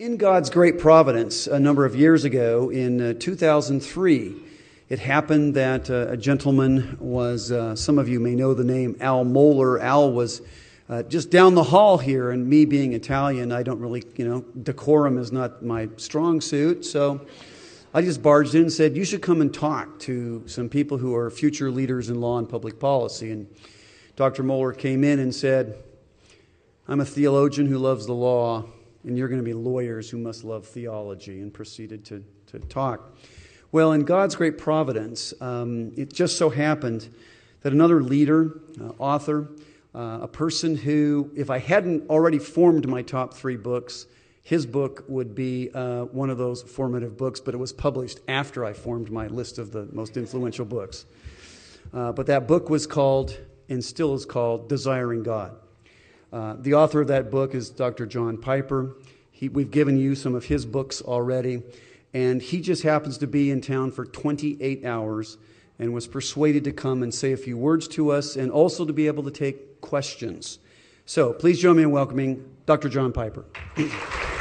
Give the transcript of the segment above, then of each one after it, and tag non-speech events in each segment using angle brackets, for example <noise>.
In God's great providence, a number of years ago, in uh, 2003, it happened that uh, a gentleman was, uh, some of you may know the name Al Mohler. Al was uh, just down the hall here, and me being Italian, I don't really, you know, decorum is not my strong suit. So I just barged in and said, You should come and talk to some people who are future leaders in law and public policy. And Dr. Mohler came in and said, I'm a theologian who loves the law and you're going to be lawyers who must love theology, and proceeded to, to talk. Well, in God's great providence, um, it just so happened that another leader, uh, author, uh, a person who, if I hadn't already formed my top three books, his book would be uh, one of those formative books, but it was published after I formed my list of the most influential books. Uh, but that book was called, and still is called, Desiring God. Uh, the author of that book is Dr. John Piper. He, we've given you some of his books already, and he just happens to be in town for 28 hours and was persuaded to come and say a few words to us and also to be able to take questions. So please join me in welcoming Dr. John Piper. <clears throat>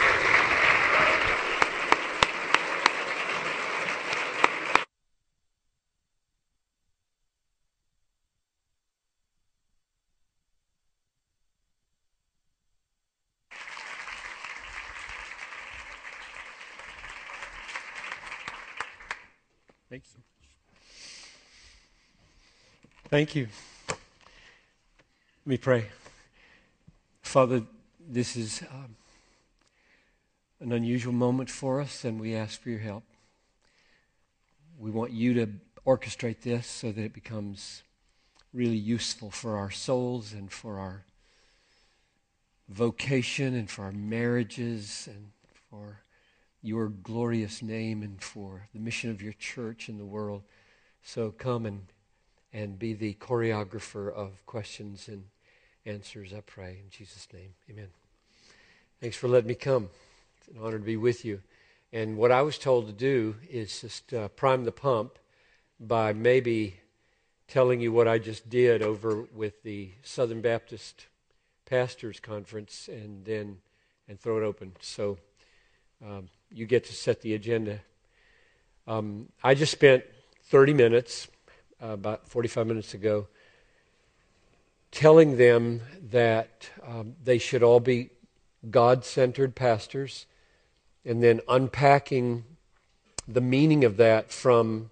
Thanks. Thank you. Let me pray. Father, this is um, an unusual moment for us, and we ask for your help. We want you to orchestrate this so that it becomes really useful for our souls and for our vocation and for our marriages and for your glorious name and for the mission of your church in the world. So come and, and be the choreographer of questions and answers, I pray. In Jesus' name, amen. Thanks for letting me come. It's an honor to be with you. And what I was told to do is just uh, prime the pump by maybe telling you what I just did over with the Southern Baptist Pastors Conference and then and throw it open. So um, you get to set the agenda. Um, I just spent 30 minutes, uh, about 45 minutes ago, telling them that um, they should all be God centered pastors, and then unpacking the meaning of that from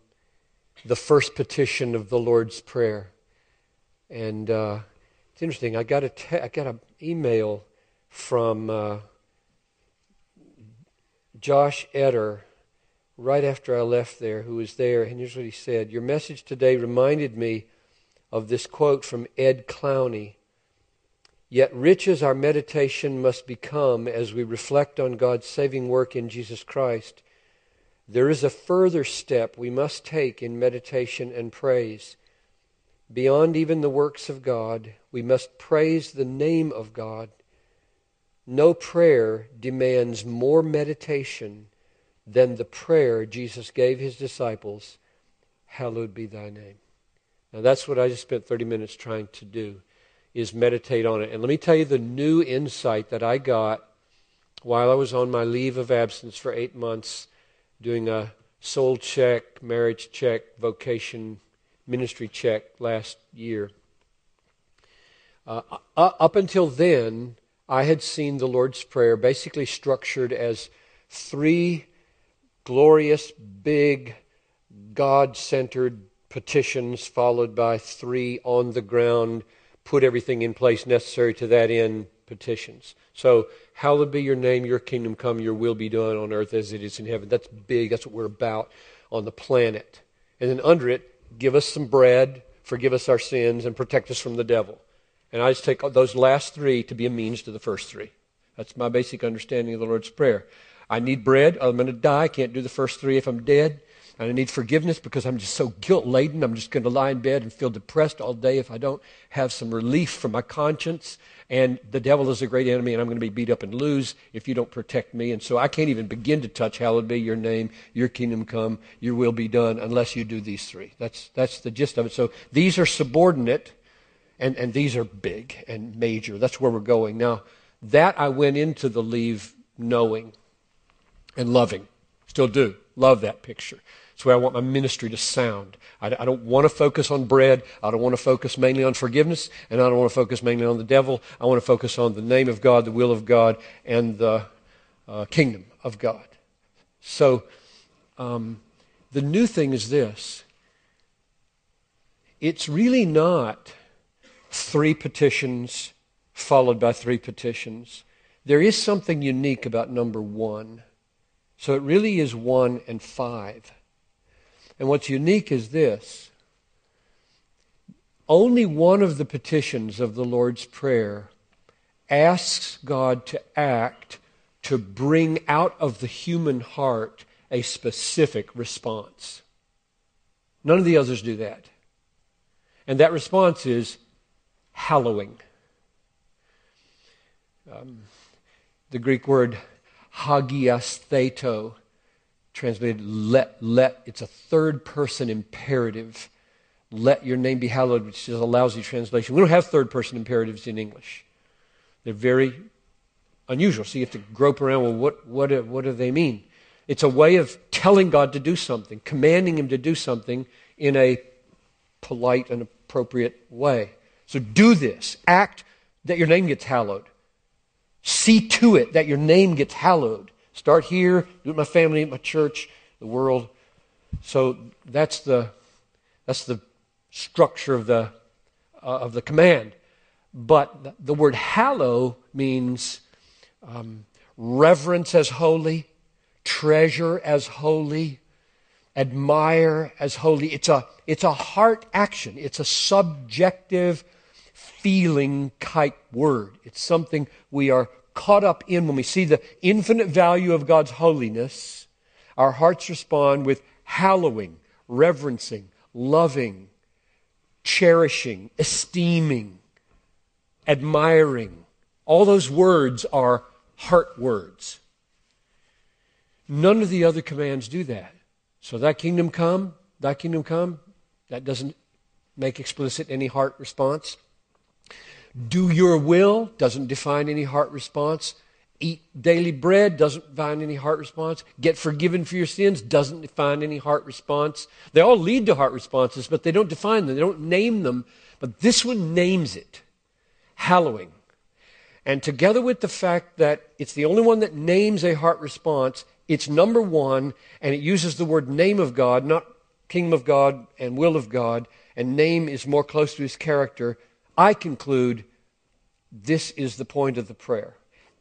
the first petition of the Lord's Prayer. And uh, it's interesting. I got a te- I got an email from uh, Josh Etter right after I left there, who was there, and here's what he said Your message today reminded me of this quote from Ed Clowney. Yet, rich as our meditation must become as we reflect on God's saving work in Jesus Christ, there is a further step we must take in meditation and praise. Beyond even the works of God, we must praise the name of God no prayer demands more meditation than the prayer Jesus gave his disciples Hallowed be thy name. Now that's what I just spent 30 minutes trying to do is meditate on it. And let me tell you the new insight that I got while I was on my leave of absence for 8 months doing a soul check, marriage check, vocation ministry check last year. Uh, up until then, I had seen the Lord's Prayer basically structured as three glorious, big, God centered petitions, followed by three on the ground, put everything in place necessary to that end petitions. So, hallowed be your name, your kingdom come, your will be done on earth as it is in heaven. That's big. That's what we're about on the planet. And then under it, give us some bread, forgive us our sins, and protect us from the devil. And I just take those last three to be a means to the first three. That's my basic understanding of the Lord's Prayer. I need bread. I'm going to die. I can't do the first three if I'm dead. And I need forgiveness because I'm just so guilt laden. I'm just going to lie in bed and feel depressed all day if I don't have some relief from my conscience. And the devil is a great enemy, and I'm going to be beat up and lose if you don't protect me. And so I can't even begin to touch, Hallowed be your name, your kingdom come, your will be done, unless you do these three. That's, that's the gist of it. So these are subordinate and, and these are big and major. That's where we're going. Now, that I went into the leave knowing. and loving. Still do. Love that picture. That's where I want my ministry to sound. I, I don't want to focus on bread. I don't want to focus mainly on forgiveness, and I don't want to focus mainly on the devil. I want to focus on the name of God, the will of God, and the uh, kingdom of God. So, um, the new thing is this it's really not three petitions followed by three petitions. There is something unique about number one. So it really is one and five. And what's unique is this only one of the petitions of the Lord's Prayer asks God to act to bring out of the human heart a specific response. None of the others do that. And that response is hallowing. Um, the Greek word hagiastheto, translated let, let, it's a third person imperative. Let your name be hallowed, which is a lousy translation. We don't have third person imperatives in English. They're very unusual. So you have to grope around, well, what, what, what do they mean? It's a way of telling God to do something, commanding Him to do something in a polite and appropriate way. So do this. Act that your name gets hallowed. See to it that your name gets hallowed. Start here, do it with my family, my church, the world. So that's the, that's the structure of the, uh, of the command. But the word hallow means um, reverence as holy, treasure as holy, admire as holy. It's a, it's a heart action, it's a subjective feeling type word. It's something we are caught up in when we see the infinite value of God's holiness. Our hearts respond with hallowing, reverencing, loving, cherishing, esteeming, admiring. All those words are heart words. None of the other commands do that. So, that kingdom come, that kingdom come, that doesn't make explicit any heart response. Do your will doesn't define any heart response. Eat daily bread doesn't define any heart response. Get forgiven for your sins doesn't define any heart response. They all lead to heart responses, but they don't define them. They don't name them. But this one names it hallowing. And together with the fact that it's the only one that names a heart response, it's number one, and it uses the word name of God, not kingdom of God and will of God, and name is more close to his character I conclude this is the point of the prayer.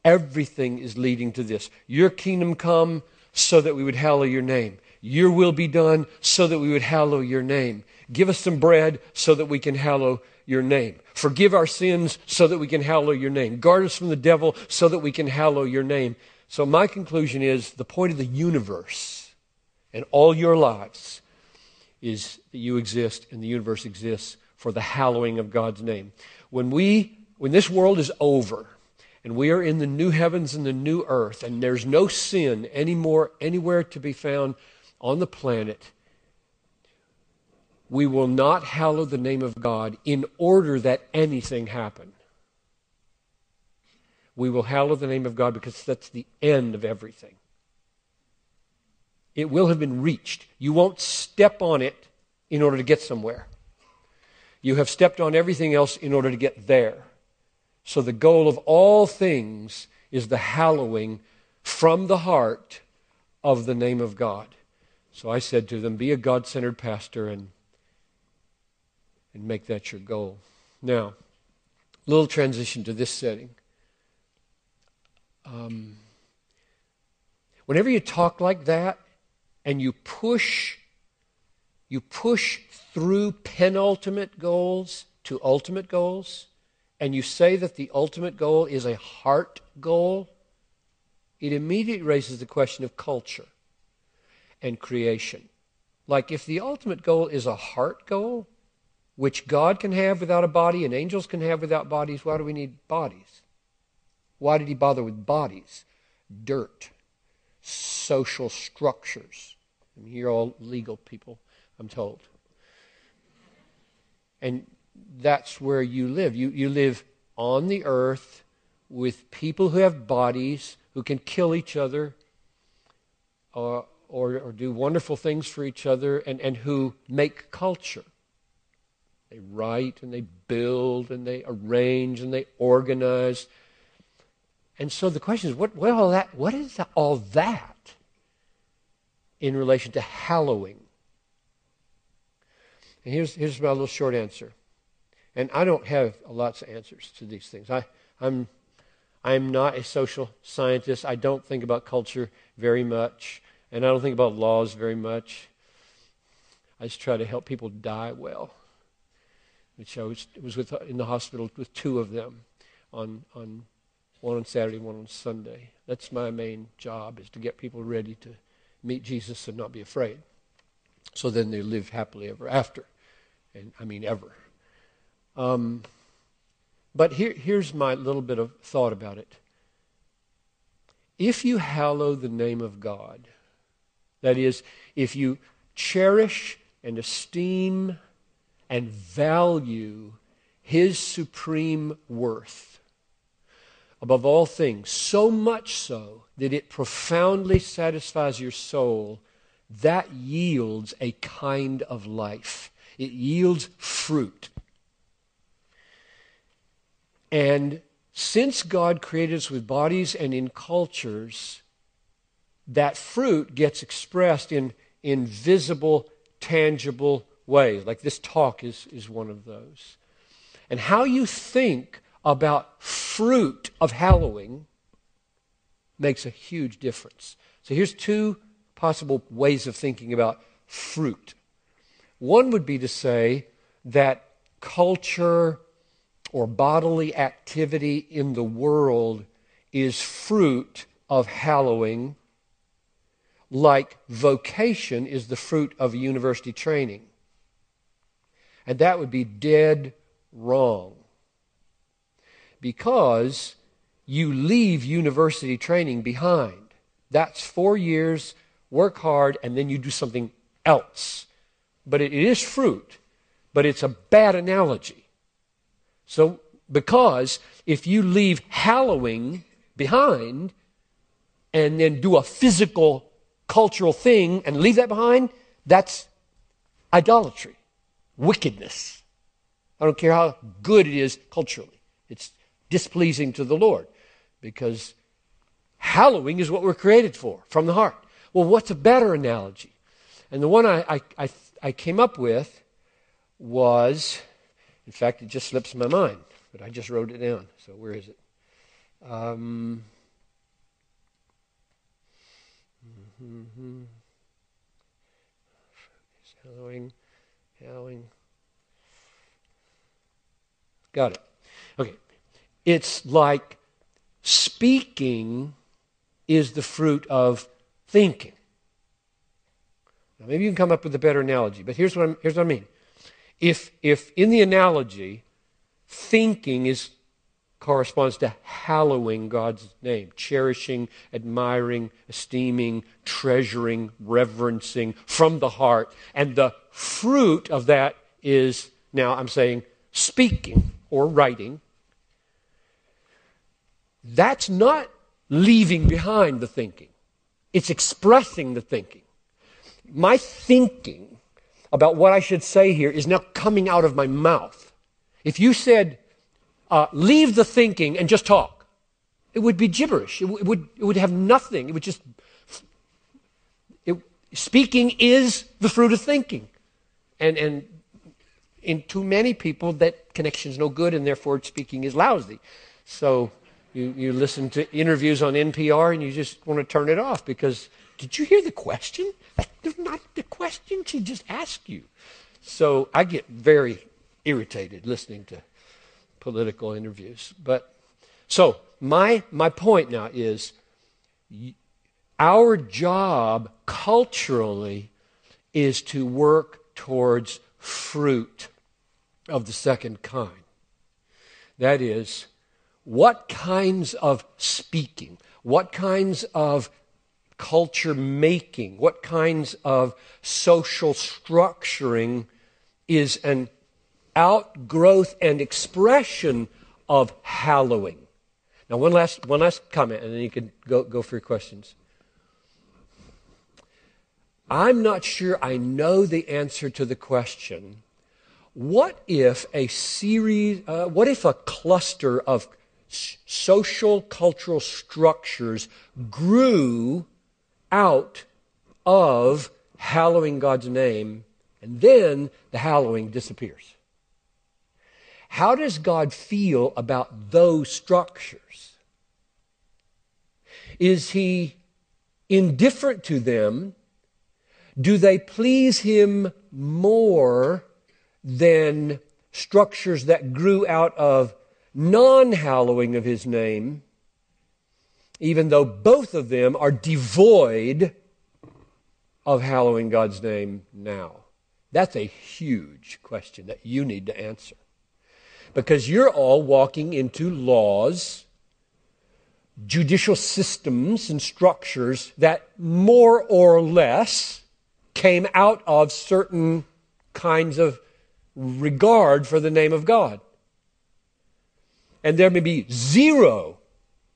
Everything is leading to this. Your kingdom come so that we would hallow your name. Your will be done so that we would hallow your name. Give us some bread so that we can hallow your name. Forgive our sins so that we can hallow your name. Guard us from the devil so that we can hallow your name. So, my conclusion is the point of the universe and all your lives is that you exist and the universe exists for the hallowing of God's name. When we when this world is over and we are in the new heavens and the new earth and there's no sin anymore anywhere to be found on the planet, we will not hallow the name of God in order that anything happen. We will hallow the name of God because that's the end of everything. It will have been reached. You won't step on it in order to get somewhere. You have stepped on everything else in order to get there. So the goal of all things is the hallowing from the heart of the name of God. So I said to them, be a God centered pastor and, and make that your goal. Now, little transition to this setting. Um, whenever you talk like that and you push, you push through penultimate goals to ultimate goals, and you say that the ultimate goal is a heart goal, it immediately raises the question of culture and creation. Like, if the ultimate goal is a heart goal, which God can have without a body and angels can have without bodies, why do we need bodies? Why did he bother with bodies? Dirt, social structures. I mean, you're all legal people, I'm told. And that's where you live. You, you live on the earth with people who have bodies, who can kill each other, or, or, or do wonderful things for each other and, and who make culture. They write and they build and they arrange and they organize. And so the question is, what, what, all that, what is all that in relation to hallowing? And here's, here's my little short answer. And I don't have lots of answers to these things. I, I'm, I'm not a social scientist. I don't think about culture very much. And I don't think about laws very much. I just try to help people die well. Which I was, was with, in the hospital with two of them on, on one on Saturday, one on Sunday. That's my main job is to get people ready to meet Jesus and not be afraid. So then they live happily ever after. And I mean ever. Um, but here, here's my little bit of thought about it. If you hallow the name of God, that is, if you cherish and esteem and value His supreme worth above all things, so much so that it profoundly satisfies your soul, that yields a kind of life. It yields fruit. And since God created us with bodies and in cultures, that fruit gets expressed in, in visible, tangible ways. Like this talk is, is one of those. And how you think about fruit of hallowing makes a huge difference. So here's two possible ways of thinking about fruit. One would be to say that culture or bodily activity in the world is fruit of hallowing, like vocation is the fruit of university training. And that would be dead wrong. Because you leave university training behind. That's four years, work hard, and then you do something else. But it is fruit, but it's a bad analogy. So, because if you leave hallowing behind and then do a physical, cultural thing and leave that behind, that's idolatry, wickedness. I don't care how good it is culturally, it's displeasing to the Lord because hallowing is what we're created for from the heart. Well, what's a better analogy? And the one I, I, I, I came up with was in fact, it just slips my mind, but I just wrote it down. So where is it? Um, mm-hmm. Hallowing, hallowing. Got it. Okay. It's like speaking is the fruit of thinking. Now, maybe you can come up with a better analogy, but here's what, I'm, here's what I mean. If, if in the analogy, thinking is corresponds to hallowing God's name, cherishing, admiring, esteeming, treasuring, reverencing from the heart. And the fruit of that is now I'm saying speaking or writing. That's not leaving behind the thinking, it's expressing the thinking. My thinking about what I should say here is now coming out of my mouth. If you said, uh, leave the thinking and just talk, it would be gibberish. It, w- it, would, it would have nothing. It would just. It, speaking is the fruit of thinking. And, and in too many people, that connection is no good, and therefore speaking is lousy. So you, you listen to interviews on NPR and you just want to turn it off because did you hear the question? That's not the question she just asked you. So I get very irritated listening to political interviews. But so my my point now is our job culturally is to work towards fruit of the second kind. That is, what kinds of speaking, what kinds of culture making, what kinds of social structuring is an outgrowth and expression of hallowing. Now, one last, one last comment, and then you can go, go for your questions. I'm not sure I know the answer to the question what if a series, uh, what if a cluster of social cultural structures grew out of hallowing God's name and then the hallowing disappears? How does God feel about those structures? Is he indifferent to them? Do they please him more than structures that grew out of non hallowing of his name, even though both of them are devoid of hallowing God's name now? That's a huge question that you need to answer. Because you're all walking into laws, judicial systems, and structures that more or less came out of certain kinds of regard for the name of God. And there may be zero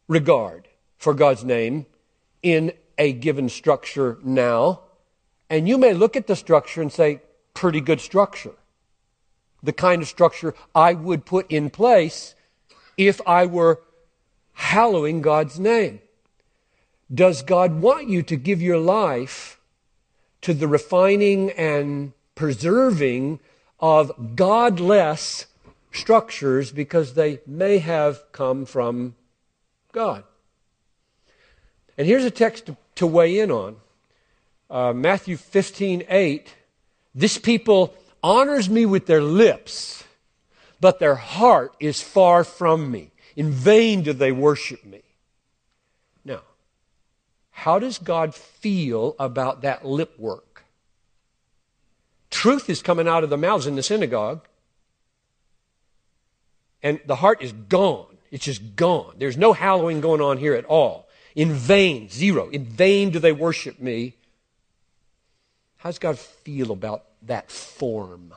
regard for God's name in a given structure now. And you may look at the structure and say, pretty good structure. The kind of structure I would put in place if I were hallowing God's name. Does God want you to give your life to the refining and preserving of godless structures because they may have come from God. And here's a text to, to weigh in on uh, Matthew 15 8. This people honors me with their lips, but their heart is far from me. In vain do they worship me. Now, how does God feel about that lip work? Truth is coming out of the mouths in the synagogue. And the heart is gone. It's just gone. There's no hallowing going on here at all. In vain, zero. In vain do they worship me. How does God feel about that form?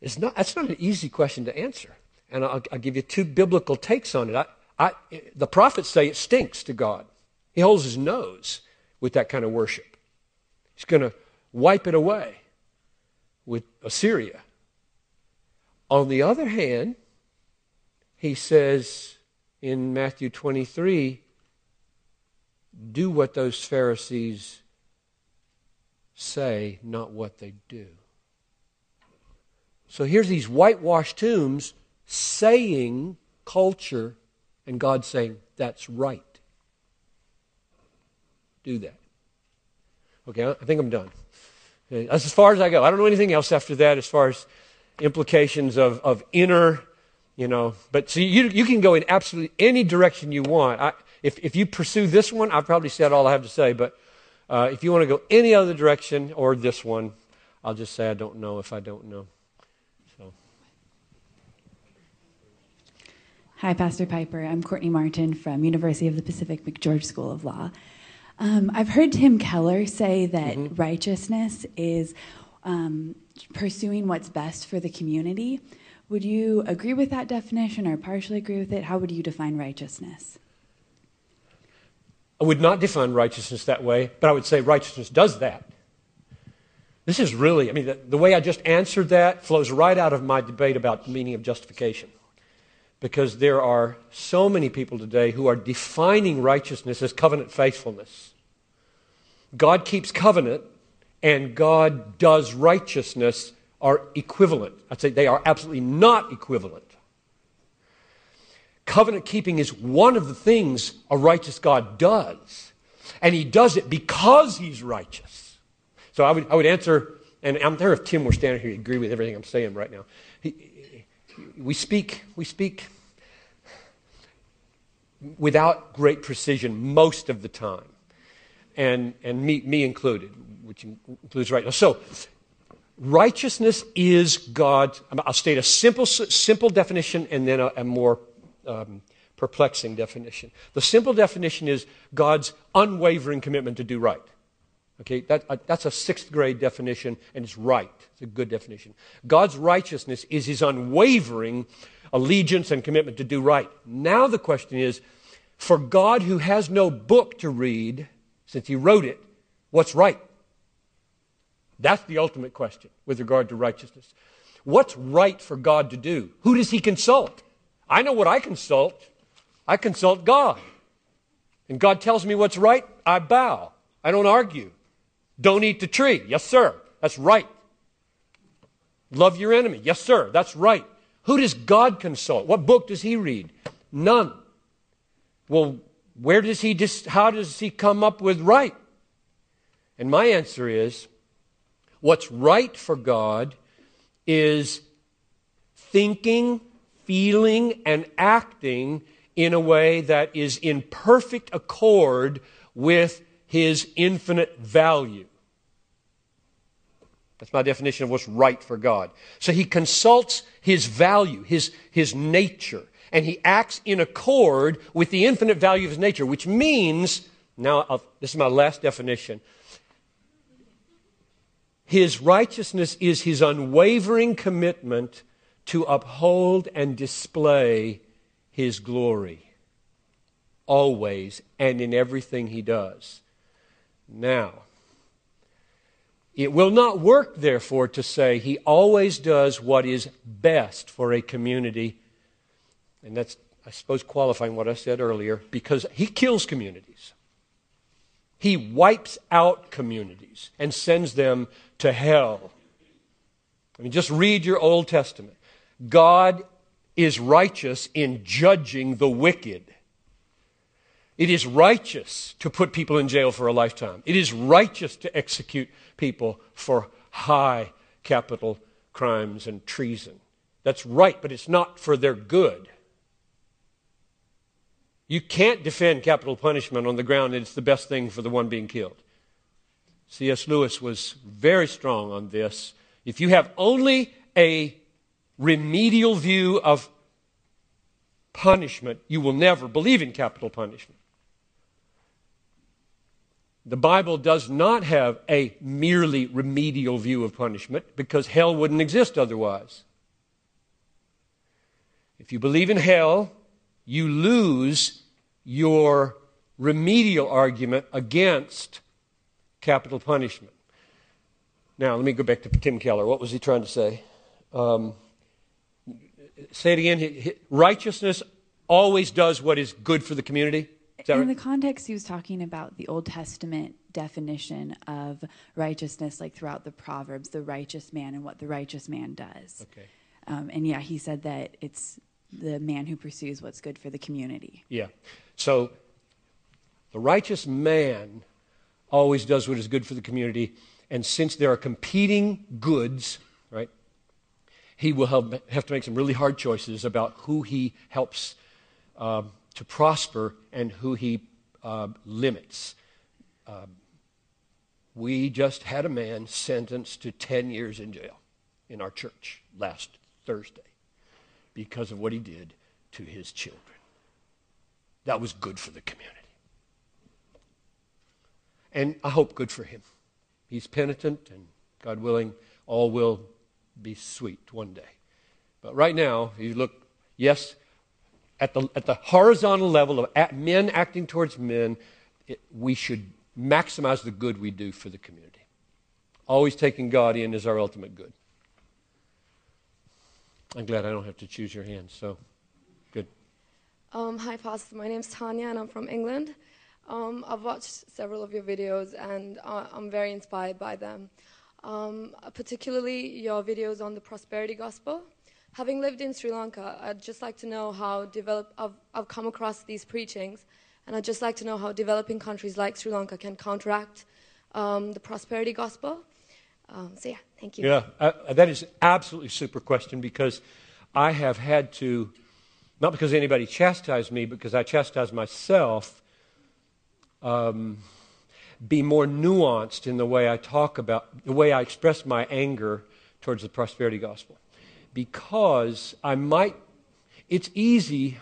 It's not, that's not an easy question to answer. And I'll, I'll give you two biblical takes on it. I, I, the prophets say it stinks to God. He holds his nose with that kind of worship. He's going to wipe it away with Assyria. On the other hand, he says in Matthew 23 do what those Pharisees say, not what they do. So here's these whitewashed tombs saying culture, and God saying, that's right do that. Okay, I think I'm done. That's as far as I go. I don't know anything else after that as far as implications of, of inner, you know. But see, you, you can go in absolutely any direction you want. I, if, if you pursue this one, I've probably said all I have to say. But uh, if you want to go any other direction or this one, I'll just say I don't know if I don't know. So. Hi, Pastor Piper. I'm Courtney Martin from University of the Pacific McGeorge School of Law. Um, I've heard Tim Keller say that mm-hmm. righteousness is um, pursuing what's best for the community. Would you agree with that definition or partially agree with it? How would you define righteousness? I would not define righteousness that way, but I would say righteousness does that. This is really, I mean, the, the way I just answered that flows right out of my debate about the meaning of justification because there are so many people today who are defining righteousness as covenant faithfulness. God keeps covenant and God does righteousness are equivalent. I'd say they are absolutely not equivalent. Covenant keeping is one of the things a righteous God does, and he does it because he's righteous. So I would, I would answer, and I'm there if Tim were standing here, he'd agree with everything I'm saying right now. He, we speak, we speak without great precision most of the time, and, and me, me included, which includes right now. So, righteousness is God. I'll state a simple, simple definition and then a, a more um, perplexing definition. The simple definition is God's unwavering commitment to do right. Okay, that, uh, that's a sixth grade definition, and it's right. It's a good definition. God's righteousness is his unwavering allegiance and commitment to do right. Now the question is for God, who has no book to read, since he wrote it, what's right? That's the ultimate question with regard to righteousness. What's right for God to do? Who does he consult? I know what I consult. I consult God. And God tells me what's right, I bow. I don't argue. Don't eat the tree. Yes, sir. That's right. Love your enemy. Yes, sir. That's right. Who does God consult? What book does he read? None. Well, where does he just, how does he come up with right? And my answer is what's right for God is thinking, feeling, and acting in a way that is in perfect accord with his infinite value. That's my definition of what's right for God. So he consults his value, his, his nature, and he acts in accord with the infinite value of his nature, which means, now I'll, this is my last definition. His righteousness is his unwavering commitment to uphold and display his glory, always and in everything he does. Now, it will not work, therefore, to say he always does what is best for a community. And that's, I suppose, qualifying what I said earlier, because he kills communities. He wipes out communities and sends them to hell. I mean, just read your Old Testament. God is righteous in judging the wicked. It is righteous to put people in jail for a lifetime. It is righteous to execute people for high capital crimes and treason. That's right, but it's not for their good. You can't defend capital punishment on the ground that it's the best thing for the one being killed. C.S. Lewis was very strong on this. If you have only a remedial view of punishment, you will never believe in capital punishment. The Bible does not have a merely remedial view of punishment because hell wouldn't exist otherwise. If you believe in hell, you lose your remedial argument against capital punishment. Now, let me go back to Tim Keller. What was he trying to say? Um, say it again. Righteousness always does what is good for the community in right? the context, he was talking about the Old Testament definition of righteousness, like throughout the Proverbs, the righteous man and what the righteous man does. Okay. Um, and yeah, he said that it's the man who pursues what's good for the community. Yeah. So the righteous man always does what is good for the community. And since there are competing goods, right, he will have, have to make some really hard choices about who he helps. Um, to prosper and who he uh, limits. Uh, we just had a man sentenced to 10 years in jail in our church last Thursday because of what he did to his children. That was good for the community. And I hope good for him. He's penitent, and God willing, all will be sweet one day. But right now, you look, yes, at the, at the horizontal level of men acting towards men, it, we should maximize the good we do for the community. Always taking God in is our ultimate good. I'm glad I don't have to choose your hand, so good. Um, hi, Pastor. My name is Tanya, and I'm from England. Um, I've watched several of your videos, and uh, I'm very inspired by them. Um, particularly your videos on the prosperity gospel. Having lived in Sri Lanka, I'd just like to know how develop, I've, I've come across these preachings, and I'd just like to know how developing countries like Sri Lanka can counteract um, the prosperity gospel. Um, so, yeah, thank you. Yeah, uh, that is absolutely super question because I have had to, not because anybody chastised me, because I chastise myself, um, be more nuanced in the way I talk about, the way I express my anger towards the prosperity gospel. Because I might, it's easy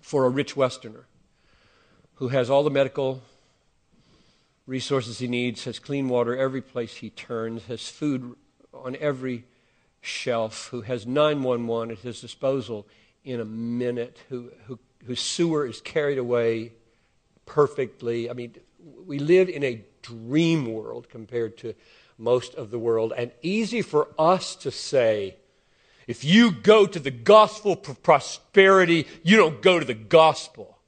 for a rich Westerner who has all the medical resources he needs, has clean water every place he turns, has food on every shelf, who has 911 at his disposal in a minute, who, who, whose sewer is carried away perfectly. I mean, we live in a dream world compared to most of the world, and easy for us to say, if you go to the gospel of prosperity, you don't go to the gospel.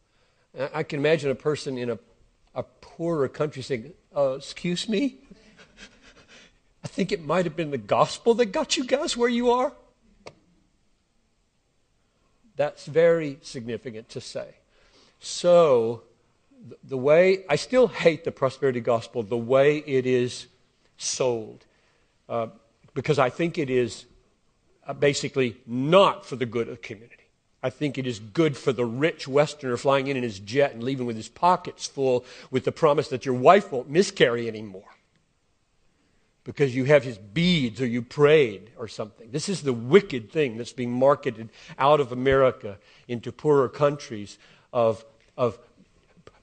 I can imagine a person in a, a poorer country saying, uh, Excuse me? I think it might have been the gospel that got you guys where you are. That's very significant to say. So, the way, I still hate the prosperity gospel the way it is sold, uh, because I think it is uh, basically not for the good of the community. I think it is good for the rich Westerner flying in in his jet and leaving with his pockets full with the promise that your wife won't miscarry anymore because you have his beads or you prayed or something. This is the wicked thing that's being marketed out of America into poorer countries of, of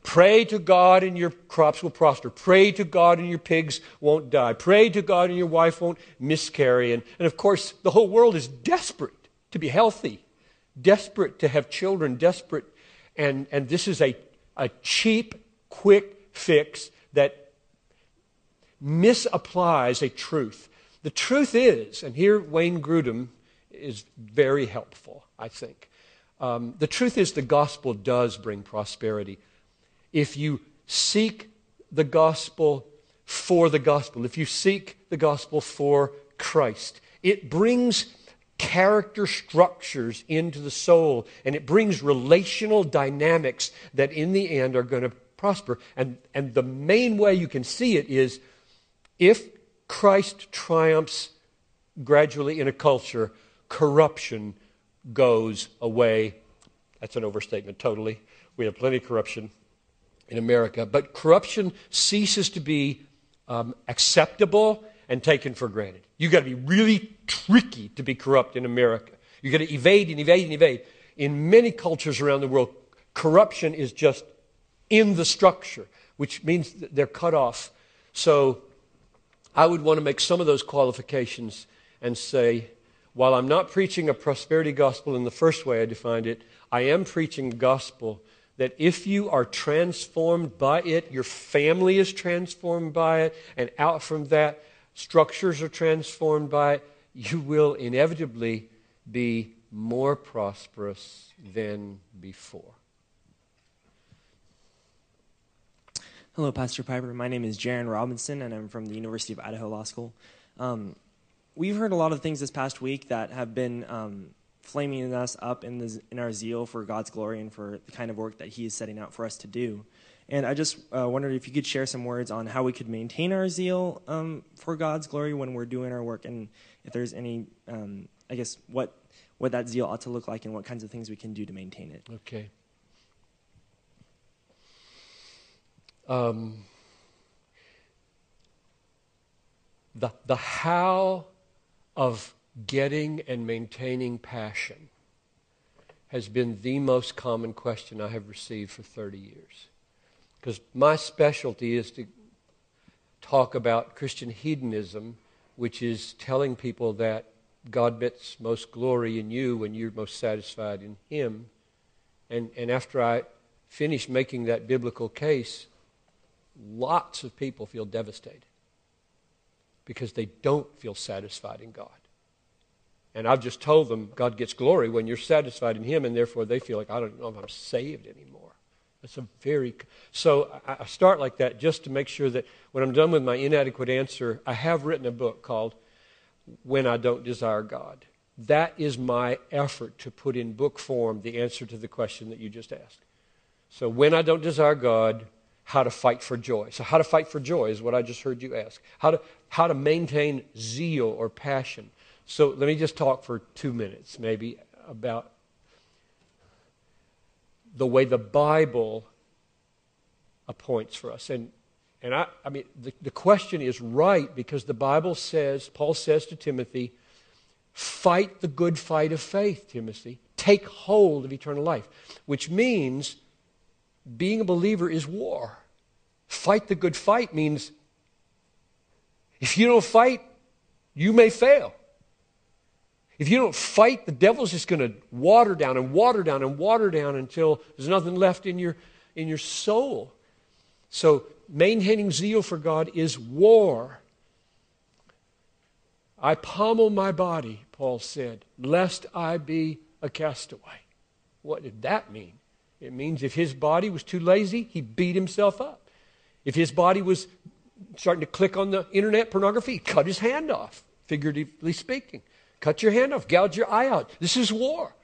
Pray to God and your crops will prosper. Pray to God and your pigs won't die. Pray to God and your wife won't miscarry. And, and of course, the whole world is desperate to be healthy, desperate to have children, desperate. And, and this is a, a cheap, quick fix that misapplies a truth. The truth is, and here Wayne Grudem is very helpful, I think. Um, the truth is, the gospel does bring prosperity if you seek the gospel for the gospel, if you seek the gospel for Christ, it brings character structures into the soul and it brings relational dynamics that in the end are going to prosper. And, and the main way you can see it is if Christ triumphs gradually in a culture, corruption goes away. That's an overstatement, totally. We have plenty of corruption in America, but corruption ceases to be um, acceptable and taken for granted. You've got to be really tricky to be corrupt in America. You've got to evade and evade and evade. In many cultures around the world, corruption is just in the structure, which means they're cut off. So I would want to make some of those qualifications and say, while I'm not preaching a prosperity gospel in the first way I defined it, I am preaching gospel that if you are transformed by it, your family is transformed by it, and out from that, structures are transformed by it, you will inevitably be more prosperous than before. Hello, Pastor Piper. My name is Jaron Robinson, and I'm from the University of Idaho Law School. Um, we've heard a lot of things this past week that have been um, flaming us up in, the, in our zeal for God's glory and for the kind of work that He is setting out for us to do. And I just uh, wondered if you could share some words on how we could maintain our zeal um, for God's glory when we're doing our work, and if there's any, um, I guess, what what that zeal ought to look like, and what kinds of things we can do to maintain it. Okay. Um, the the how of getting and maintaining passion has been the most common question I have received for 30 years. Because my specialty is to talk about Christian hedonism, which is telling people that God gets most glory in you when you're most satisfied in Him. And, and after I finish making that biblical case, lots of people feel devastated because they don't feel satisfied in God. And I've just told them God gets glory when you're satisfied in Him, and therefore they feel like, I don't know if I'm saved anymore. That's a very. So I start like that just to make sure that when I'm done with my inadequate answer, I have written a book called When I Don't Desire God. That is my effort to put in book form the answer to the question that you just asked. So when I don't desire God, how to fight for joy. So how to fight for joy is what I just heard you ask. How to, how to maintain zeal or passion. So let me just talk for two minutes, maybe, about the way the Bible appoints for us. And, and I, I mean, the, the question is right because the Bible says, Paul says to Timothy, fight the good fight of faith, Timothy. Take hold of eternal life, which means being a believer is war. Fight the good fight means if you don't fight, you may fail. If you don't fight, the devil's just going to water down and water down and water down until there's nothing left in your, in your soul. So, maintaining zeal for God is war. I pommel my body, Paul said, lest I be a castaway. What did that mean? It means if his body was too lazy, he beat himself up. If his body was starting to click on the internet pornography, he cut his hand off, figuratively speaking. Cut your hand off, gouge your eye out. This is war.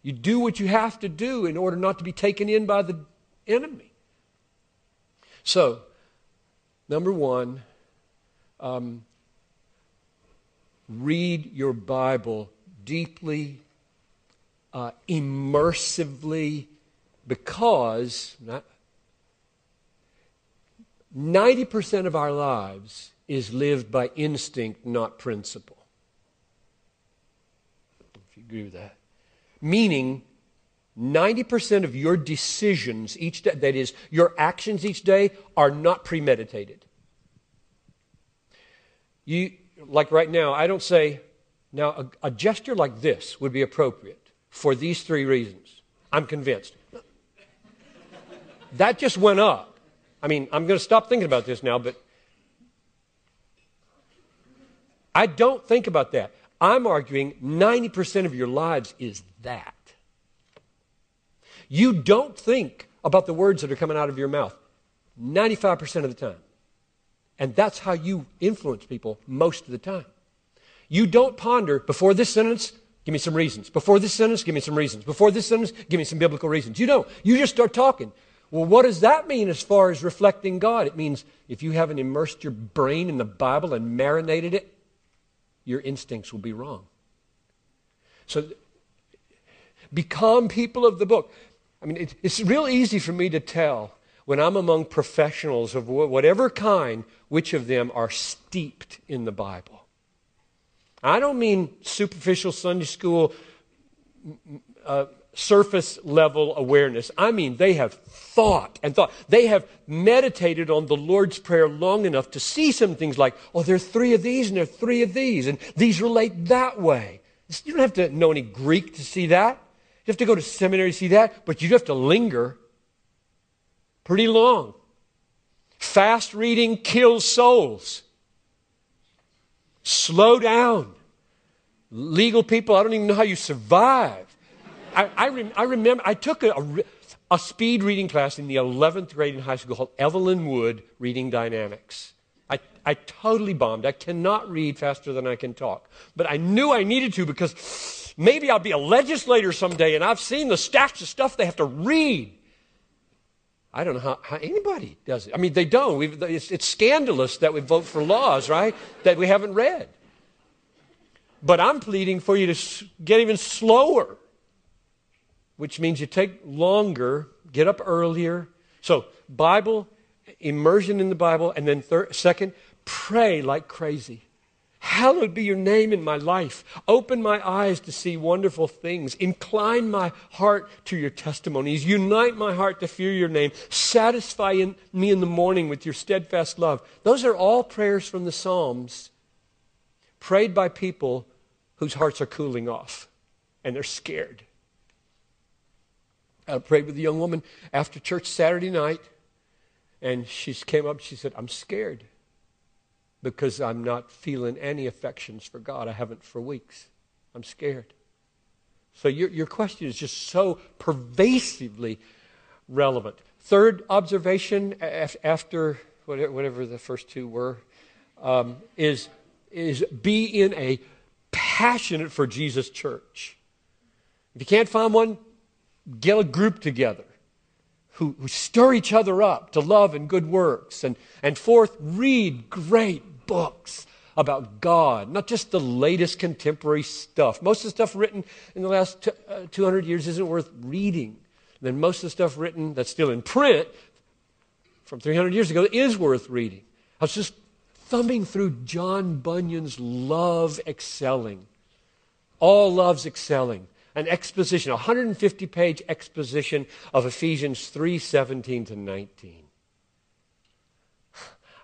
You do what you have to do in order not to be taken in by the enemy. So, number one, um, read your Bible deeply, uh, immersively, because not, 90% of our lives is lived by instinct, not principle. Agree with that. Meaning, 90% of your decisions each day, that is, your actions each day, are not premeditated. You, like right now, I don't say, now a, a gesture like this would be appropriate for these three reasons. I'm convinced. that just went up. I mean, I'm going to stop thinking about this now, but I don't think about that. I'm arguing 90% of your lives is that. You don't think about the words that are coming out of your mouth 95% of the time. And that's how you influence people most of the time. You don't ponder before this sentence, give me some reasons. Before this sentence, give me some reasons. Before this sentence, give me some biblical reasons. You don't. You just start talking. Well, what does that mean as far as reflecting God? It means if you haven't immersed your brain in the Bible and marinated it, your instincts will be wrong. So become people of the book. I mean, it, it's real easy for me to tell when I'm among professionals of whatever kind, which of them are steeped in the Bible. I don't mean superficial Sunday school, uh, surface level awareness. I mean, they have thought and thought. They have meditated on the Lord's Prayer long enough to see some things like, oh, there are three of these and there are three of these, and these relate that way. You don't have to know any Greek to see that. You have to go to seminary to see that, but you have to linger pretty long. Fast reading kills souls. Slow down. Legal people, I don't even know how you survive. I, I, rem, I remember, I took a, a, a speed reading class in the 11th grade in high school called Evelyn Wood Reading Dynamics. I, I totally bombed. I cannot read faster than I can talk. But I knew I needed to because Maybe I'll be a legislator someday and I've seen the stacks of stuff they have to read. I don't know how, how anybody does it. I mean, they don't. It's, it's scandalous that we vote for laws, right, that we haven't read. But I'm pleading for you to get even slower, which means you take longer, get up earlier. So, Bible, immersion in the Bible, and then second, pray like crazy. Hallowed be your name in my life. Open my eyes to see wonderful things. Incline my heart to your testimonies. Unite my heart to fear your name. Satisfy in, me in the morning with your steadfast love. Those are all prayers from the Psalms prayed by people whose hearts are cooling off and they're scared. I prayed with a young woman after church Saturday night, and she came up. She said, I'm scared because I'm not feeling any affections for God. I haven't for weeks. I'm scared. So your, your question is just so pervasively relevant. Third observation after whatever the first two were um, is, is be in a passionate for Jesus church. If you can't find one, get a group together who, who stir each other up to love and good works. And, and fourth, read great books about God, not just the latest contemporary stuff. Most of the stuff written in the last t- uh, 200 years isn't worth reading. then most of the stuff written that's still in print from 300 years ago is worth reading. I was just thumbing through John Bunyan's Love Excelling. All loves excelling an exposition, a 150 page exposition of Ephesians 3 17 to 19.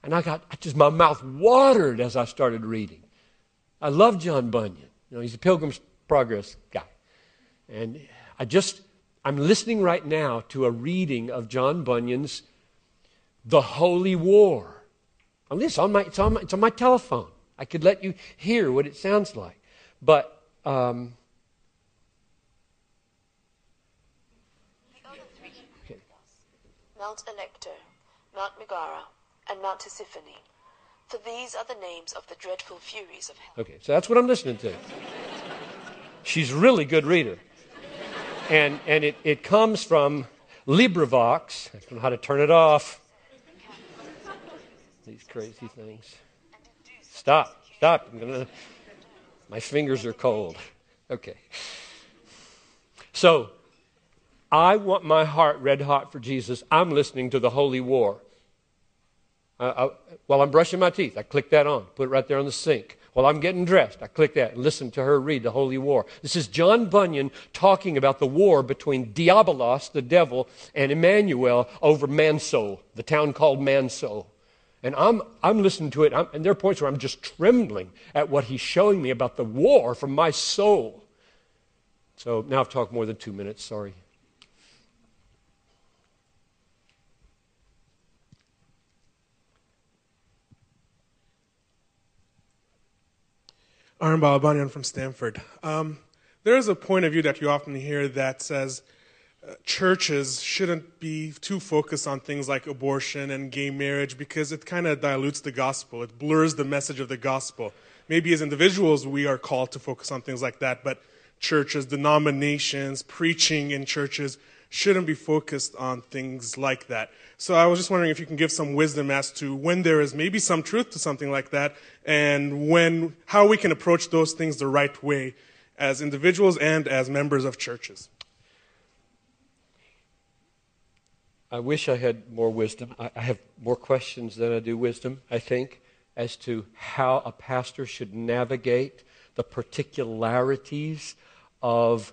And I got I just, my mouth watered as I started reading. I love John Bunyan. You know, he's a Pilgrim's Progress guy. And I just, I'm listening right now to a reading of John Bunyan's The Holy War. On this, on my, it's, on my, it's on my telephone. I could let you hear what it sounds like. But um, Mount Alecto, Mount Megaera, and Mount Tisiphone. For these are the names of the dreadful furies of hell. Okay, so that's what I'm listening to. She's really good reader. And, and it, it comes from LibriVox. I don't know how to turn it off. These crazy things. Stop, stop. I'm gonna, my fingers are cold. Okay. So, I want my heart red hot for Jesus. I'm listening to the Holy War. I, while I'm brushing my teeth, I click that on, put it right there on the sink. While I'm getting dressed, I click that and listen to her read the Holy War. This is John Bunyan talking about the war between Diabolus, the devil, and Emmanuel over Mansoul, the town called Mansoul. And I'm, I'm listening to it, I'm, and there are points where I'm just trembling at what he's showing me about the war from my soul. So now I've talked more than two minutes, sorry. Arun Balabanian from Stanford. Um, there is a point of view that you often hear that says uh, churches shouldn't be too focused on things like abortion and gay marriage because it kind of dilutes the gospel. It blurs the message of the gospel. Maybe as individuals, we are called to focus on things like that, but churches, denominations, preaching in churches shouldn't be focused on things like that. So I was just wondering if you can give some wisdom as to when there is maybe some truth to something like that and when how we can approach those things the right way as individuals and as members of churches. I wish I had more wisdom. I have more questions than I do wisdom, I think, as to how a pastor should navigate the particularities of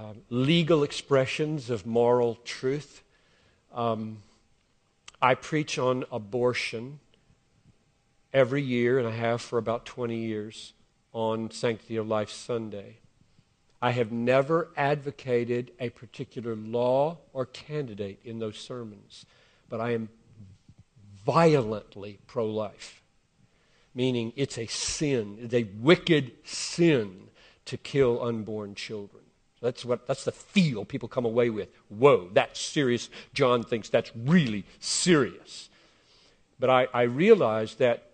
um, legal expressions of moral truth. Um, I preach on abortion every year, and I have for about 20 years on Sanctity of Life Sunday. I have never advocated a particular law or candidate in those sermons, but I am violently pro life, meaning it's a sin, it's a wicked sin to kill unborn children. That's, what, that's the feel people come away with. Whoa, that's serious. John thinks that's really serious. But I, I realize that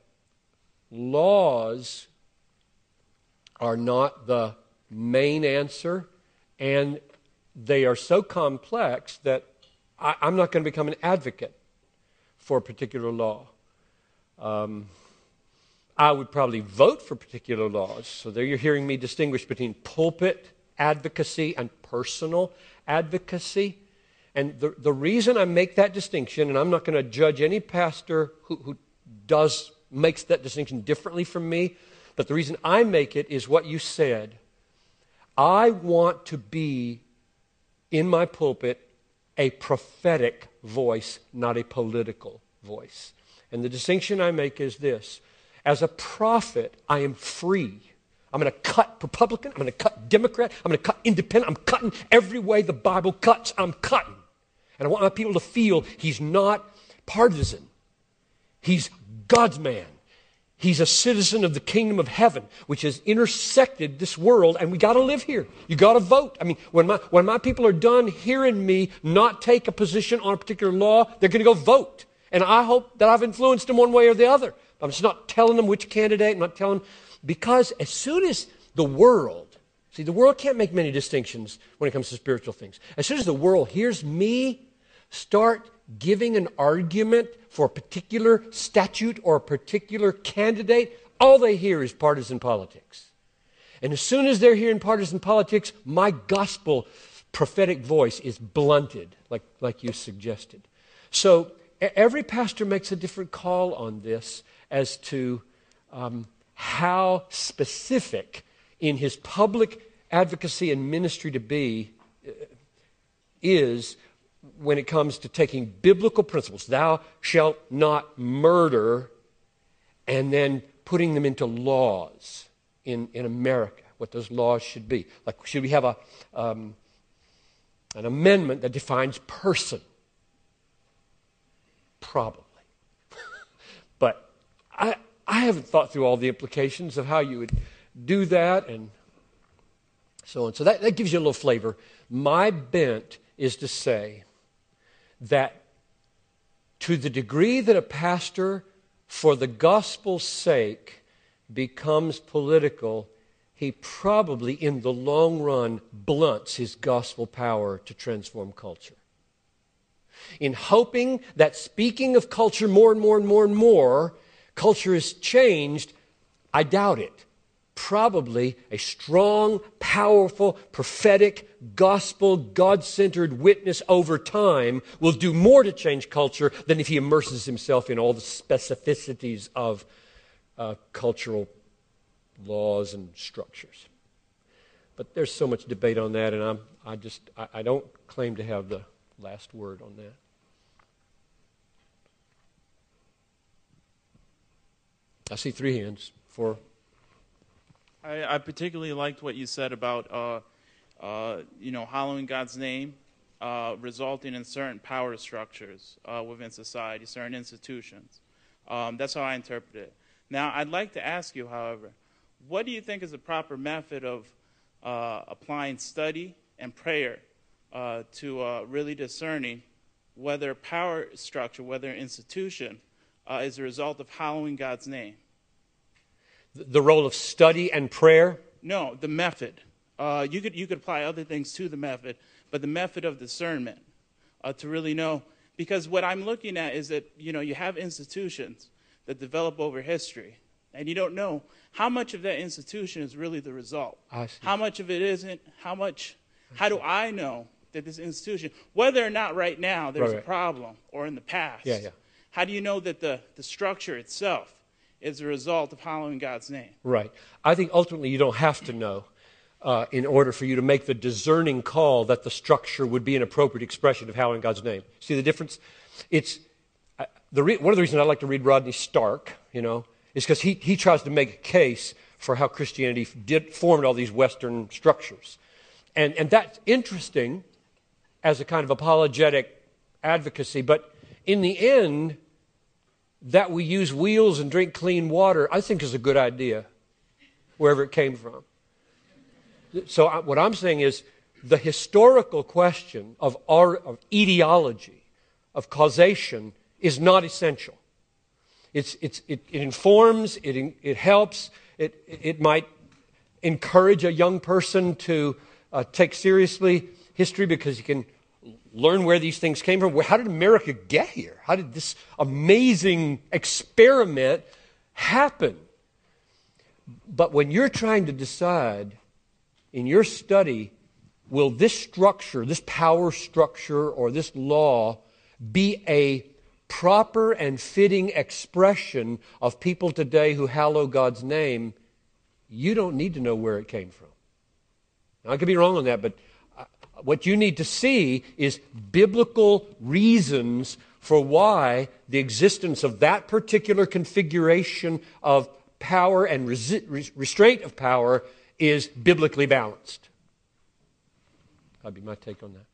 laws are not the main answer, and they are so complex that I, am not going to become an advocate for a particular law. Um, I would probably vote for particular laws. So there you're hearing me distinguish between pulpit advocacy and personal advocacy. And the, the reason I make that distinction, and I'm not going to judge any pastor who, who does makes that distinction differently from me, but the reason I make it is what you said. I want to be in my pulpit a prophetic voice, not a political voice. And the distinction I make is this as a prophet, I am free. I'm going to cut Republican. I'm going to cut Democrat. I'm going to cut independent. I'm cutting every way the Bible cuts. I'm cutting. And I want my people to feel he's not partisan. He's God's man. He's a citizen of the kingdom of heaven, which has intersected this world, and we got to live here. You got to vote. I mean, when my, when my people are done hearing me not take a position on a particular law, they're going to go vote. And I hope that I've influenced them one way or the other. I'm just not telling them which candidate, I'm not telling, because as soon as the world, see, the world can't make many distinctions when it comes to spiritual things. As soon as the world hears me start giving an argument for a particular statute or a particular candidate, all they hear is partisan politics. And as soon as they're hearing partisan politics, my gospel prophetic voice is blunted, like, like you suggested. So every pastor makes a different call on this as to um, how specific in his public advocacy and ministry to be uh, is when it comes to taking biblical principles, thou shalt not murder, and then putting them into laws in, in America, what those laws should be. Like, should we have a, um, an amendment that defines person? Probably. <laughs> but I, I haven't thought through all the implications of how you would do that and so on. So that, that gives you a little flavor. My bent is to say that to the degree that a pastor, for the gospel's sake, becomes political, he probably, in the long run, blunts his gospel power to transform culture. In hoping that speaking of culture more and more and more and more, culture is changed, I doubt it. Probably a strong, powerful, prophetic, gospel, God centered witness over time will do more to change culture than if he immerses himself in all the specificities of uh, cultural laws and structures. But there's so much debate on that, and I'm, I just I, I don't claim to have the last word on that. I see three hands. Four. I, I particularly liked what you said about, uh, uh, you know, hallowing God's name, uh, resulting in certain power structures uh, within society, certain institutions. Um, that's how I interpret it. Now, I'd like to ask you, however, what do you think is the proper method of uh, applying study and prayer uh, to really discerning whether power structure, whether institution, is a result of hallowing God's name? The role of study and prayer? No, the method. Uh, you, could, you could apply other things to the method, but the method of discernment uh, to really know. Because what I'm looking at is that, you know, you have institutions that develop over history, and you don't know how much of that institution is really the result. How much of it isn't? How much? How do I know that this institution, whether or not right now there's right, right. a problem or in the past, yeah, yeah. How do you know that the, the structure itself is a result of hallowing God's name? Right. I think ultimately you don't have to know. Uh, in order for you to make the discerning call that the structure would be an appropriate expression of hallowing God's name. See the difference? It's uh, the re- one of the reasons I like to read Rodney Stark, you know, is because he, he tries to make a case for how Christianity did, formed all these Western structures. And, and that's interesting as a kind of apologetic advocacy, but in the end, that we use wheels and drink clean water, I think is a good idea, wherever it came from. So, what I'm saying is the historical question of, art, of etiology, of causation, is not essential. It's, it's, it, it informs, it, it helps, it, it might encourage a young person to uh, take seriously history because you can learn where these things came from. How did America get here? How did this amazing experiment happen? But when you're trying to decide in your study, will this structure, this power structure, or this law be a proper and fitting expression of people today who hallow God's name, you don't need to know where it came from. Now, I could be wrong on that, but what you need to see is biblical reasons for why the existence of that particular configuration of power and resi- restraint of power is biblically balanced. That'd be my take on that.